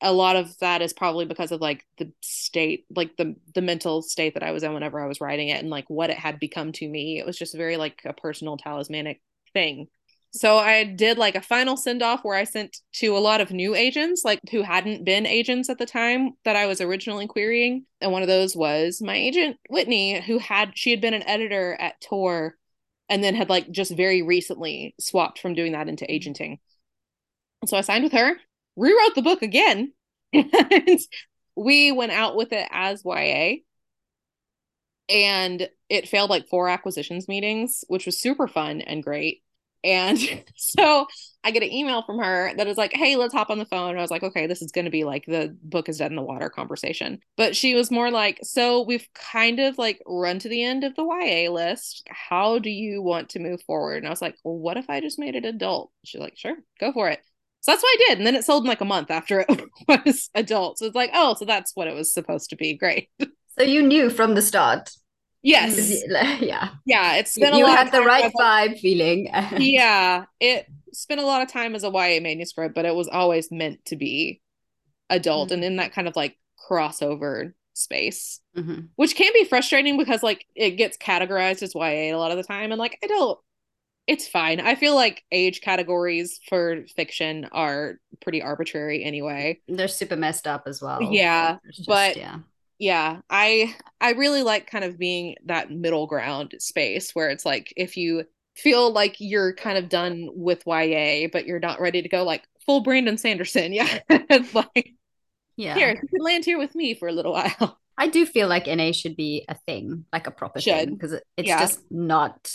A lot of that is probably because of like the state, like the the mental state that I was in whenever I was writing it and like what it had become to me. It was just very like a personal talismanic thing so I did like a final send off where I sent to a lot of new agents, like who hadn't been agents at the time that I was originally querying. And one of those was my agent, Whitney, who had, she had been an editor at Tor and then had like just very recently swapped from doing that into agenting. So I signed with her, rewrote the book again, and we went out with it as YA. And it failed like four acquisitions meetings, which was super fun and great and so I get an email from her that is like, hey, let's hop on the phone. And I was like, okay, this is going to be like the book is dead in the water conversation. But she was more like, so we've kind of like run to the end of the YA list. How do you want to move forward? And I was like, well, what if I just made it adult? She's like, sure, go for it. So that's what I did. And then it sold in like a month after it was adult. So it's like, oh, so that's what it was supposed to be. Great. So you knew from the start Yes. Yeah. Yeah. It's been you a lot. had the right vibe feeling. yeah. It spent a lot of time as a YA manuscript, but it was always meant to be adult mm-hmm. and in that kind of like crossover space, mm-hmm. which can be frustrating because like it gets categorized as YA a lot of the time. And like, I don't, it's fine. I feel like age categories for fiction are pretty arbitrary anyway. They're super messed up as well. Yeah. Just, but yeah yeah i i really like kind of being that middle ground space where it's like if you feel like you're kind of done with ya but you're not ready to go like full brandon sanderson yeah It's like yeah here you can land here with me for a little while i do feel like na should be a thing like a proper should. thing because it's yeah. just not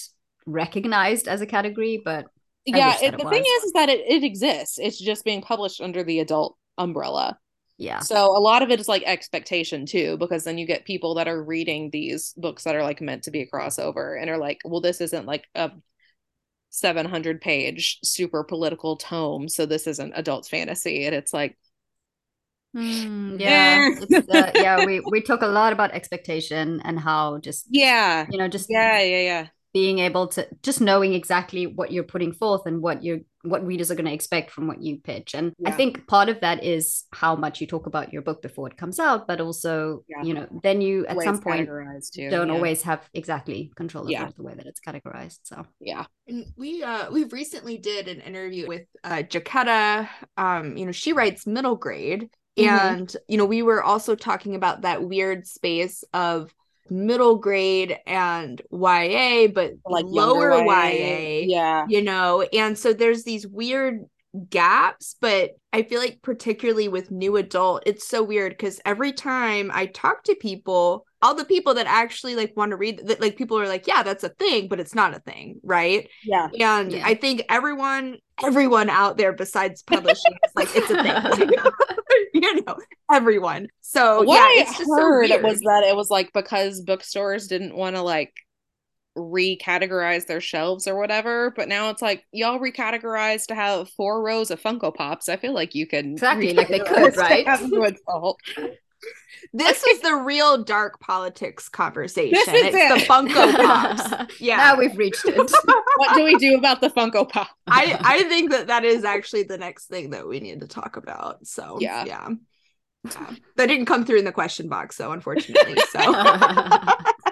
recognized as a category but I yeah it, the was. thing is is that it, it exists it's just being published under the adult umbrella yeah. So a lot of it is like expectation too, because then you get people that are reading these books that are like meant to be a crossover and are like, well, this isn't like a 700 page super political tome. So this isn't adult fantasy. And it's like, Mm, yeah, uh, yeah. We we talk a lot about expectation and how just yeah, you know, just yeah, yeah, yeah being able to just knowing exactly what you're putting forth and what you're what readers are going to expect from what you pitch and yeah. i think part of that is how much you talk about your book before it comes out but also yeah. you know then you at some point don't yeah. always have exactly control of yeah. the way that it's categorized so yeah and we uh we recently did an interview with uh Jaquetta um you know she writes middle grade mm-hmm. and you know we were also talking about that weird space of middle grade and YA, but like lower YA. YA. Yeah. You know, and so there's these weird gaps, but I feel like particularly with new adult, it's so weird because every time I talk to people, all the people that actually like want to read that like people are like, yeah, that's a thing, but it's not a thing, right? Yeah. And yeah. I think everyone, everyone out there besides publishing is like it's a thing. you know, everyone. So what yeah, I it's just heard so was that it was like because bookstores didn't want to like recategorize their shelves or whatever but now it's like y'all recategorize to have four rows of funko pops i feel like you can exactly like they could right this is the real dark politics conversation it's it. the funko pops yeah now we've reached it what do we do about the funko pop i i think that that is actually the next thing that we need to talk about so yeah yeah yeah. That didn't come through in the question box, though, unfortunately. So,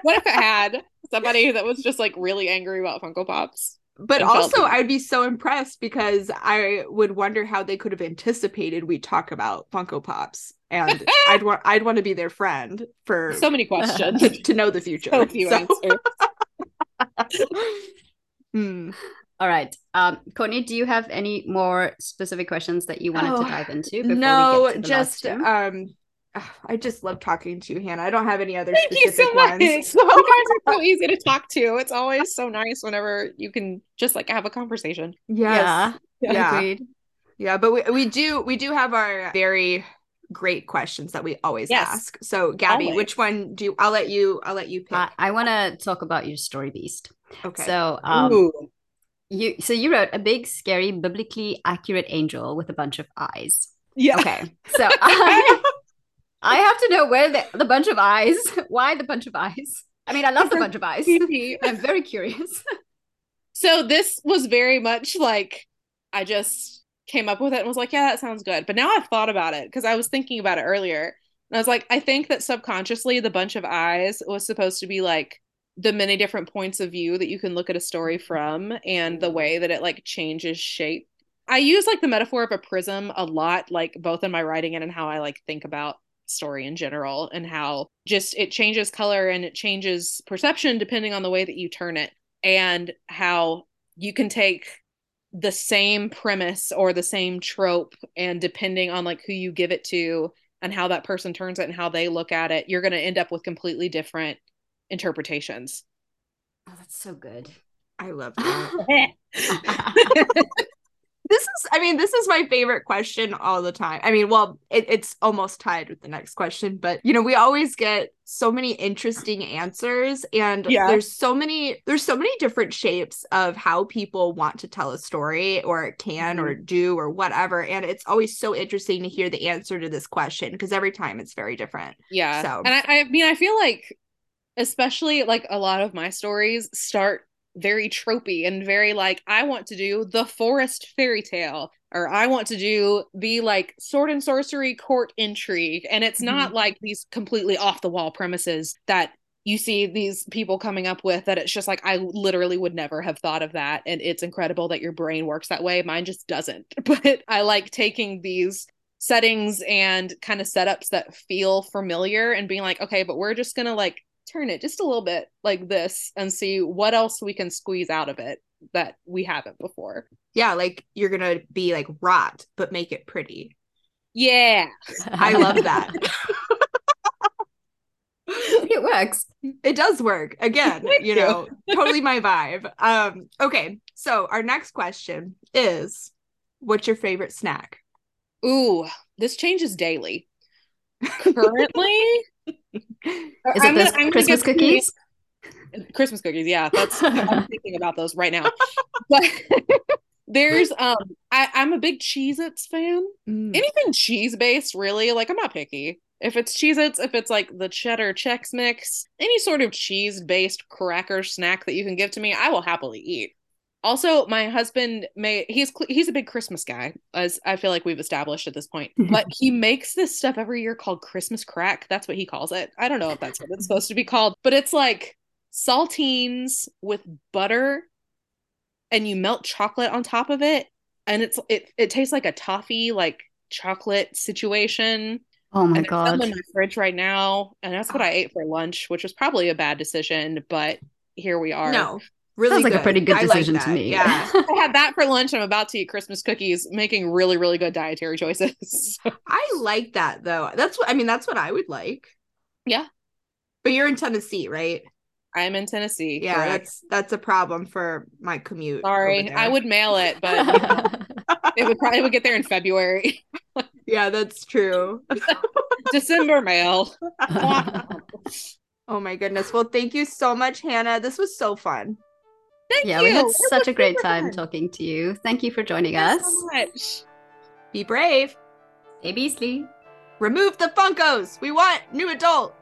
what if it had somebody that was just like really angry about Funko Pops? But also, I'd be so impressed because I would wonder how they could have anticipated we talk about Funko Pops, and I'd want I'd want to be their friend for so many questions to know the future. So few so. answers. hmm. All right. Um, Courtney, do you have any more specific questions that you wanted oh, to dive into? no, just um, I just love talking to you, Hannah. I don't have any other Thank specific you so much. ones. So. you guys are so easy to talk to. It's always so nice whenever you can just like have a conversation. Yes. Yeah. Yeah. Agreed. Yeah, but we, we do we do have our very great questions that we always yes. ask. So Gabby, always. which one do you I'll let you I'll let you pick. I want to talk about your story beast. Okay. So um Ooh You so you wrote a big, scary, biblically accurate angel with a bunch of eyes. Yeah. Okay. So I, I have to know where the, the bunch of eyes, why the bunch of eyes? I mean, I love the bunch of eyes. I'm very curious. So this was very much like I just came up with it and was like, yeah, that sounds good. But now I've thought about it because I was thinking about it earlier. And I was like, I think that subconsciously the bunch of eyes was supposed to be like the many different points of view that you can look at a story from and the mm-hmm. way that it like changes shape. I use like the metaphor of a prism a lot, like both in my writing and in how I like think about story in general and how just it changes color and it changes perception depending on the way that you turn it and how you can take the same premise or the same trope and depending on like who you give it to and how that person turns it and how they look at it you're going to end up with completely different interpretations Oh, that's so good. I love that. this is i mean this is my favorite question all the time. I mean well it, it's almost tied with the next question but you know we always get so many interesting answers and Yeah. there's so many there's so many different shapes of how people want to tell a story or can or mm-hmm. do or whatever. And it's always so interesting to hear the answer to this question because every time it's very different. Yeah. So- and I, I mean i feel like especially like a lot of my stories start very tropey and very like i want to do the forest fairy tale or i want to do the like sword and sorcery court intrigue. And it's mm-hmm. not like these completely off the wall premises that you see these people coming up with that it's just like i literally would never have thought of that. And it's incredible that your brain works that way. Mine just doesn't. But i like taking these settings and kind of setups that feel familiar and being like okay but we're just gonna like turn it just a little bit like this and see what else we can squeeze out of it that we haven't before. Yeah like you're gonna be like rot but make it pretty. Yeah. I love that. It works. it does work. Again Thank you you. know totally my vibe. Um okay so our next question is what's your favorite snack? Ooh this changes daily. Currently Is I'm it gonna- I'm Christmas cookies? Christmas cookies, yeah. That's I'm thinking about those right now. But there's um I, I'm a big Cheez Its fan. Mm. Anything cheese based, really. Like I'm not picky. If it's Cheez Its, if it's like the cheddar Chex mix, any sort of cheese based cracker snack that you can give to me, I will happily eat. Also, my husband may he's he's a big Christmas guy, as I feel like we've established at this point. But he makes this stuff every year called Christmas crack. That's what he calls it. I don't know if that's what it's supposed to be called, but it's like saltines with butter and you melt chocolate on top of it and it's it it tastes like a toffee like chocolate situation Oh my and it's some god. in my fridge right now and that's what I ah. ate for lunch which was probably a bad decision but here we are no really Sounds like a pretty good I like decision to me. yeah. I had that for lunch. I'm about to eat Christmas cookies making really really good dietary choices. I like that though. That's what i mean that's what i would like. Yeah. but you're in tennessee right? I'm in Tennessee yeah correct. that's that's a problem for my commute sorry. I would mail it but it would probably would get there in February. Yeah that's true. December mail. Oh my goodness. Well thank you so much hannah. This was so fun Thank yeah, you. we had It such a great super time fun. talking to you. Thank you for joining us. so much. be brave Hey Beasley. remove the funkos we want new adult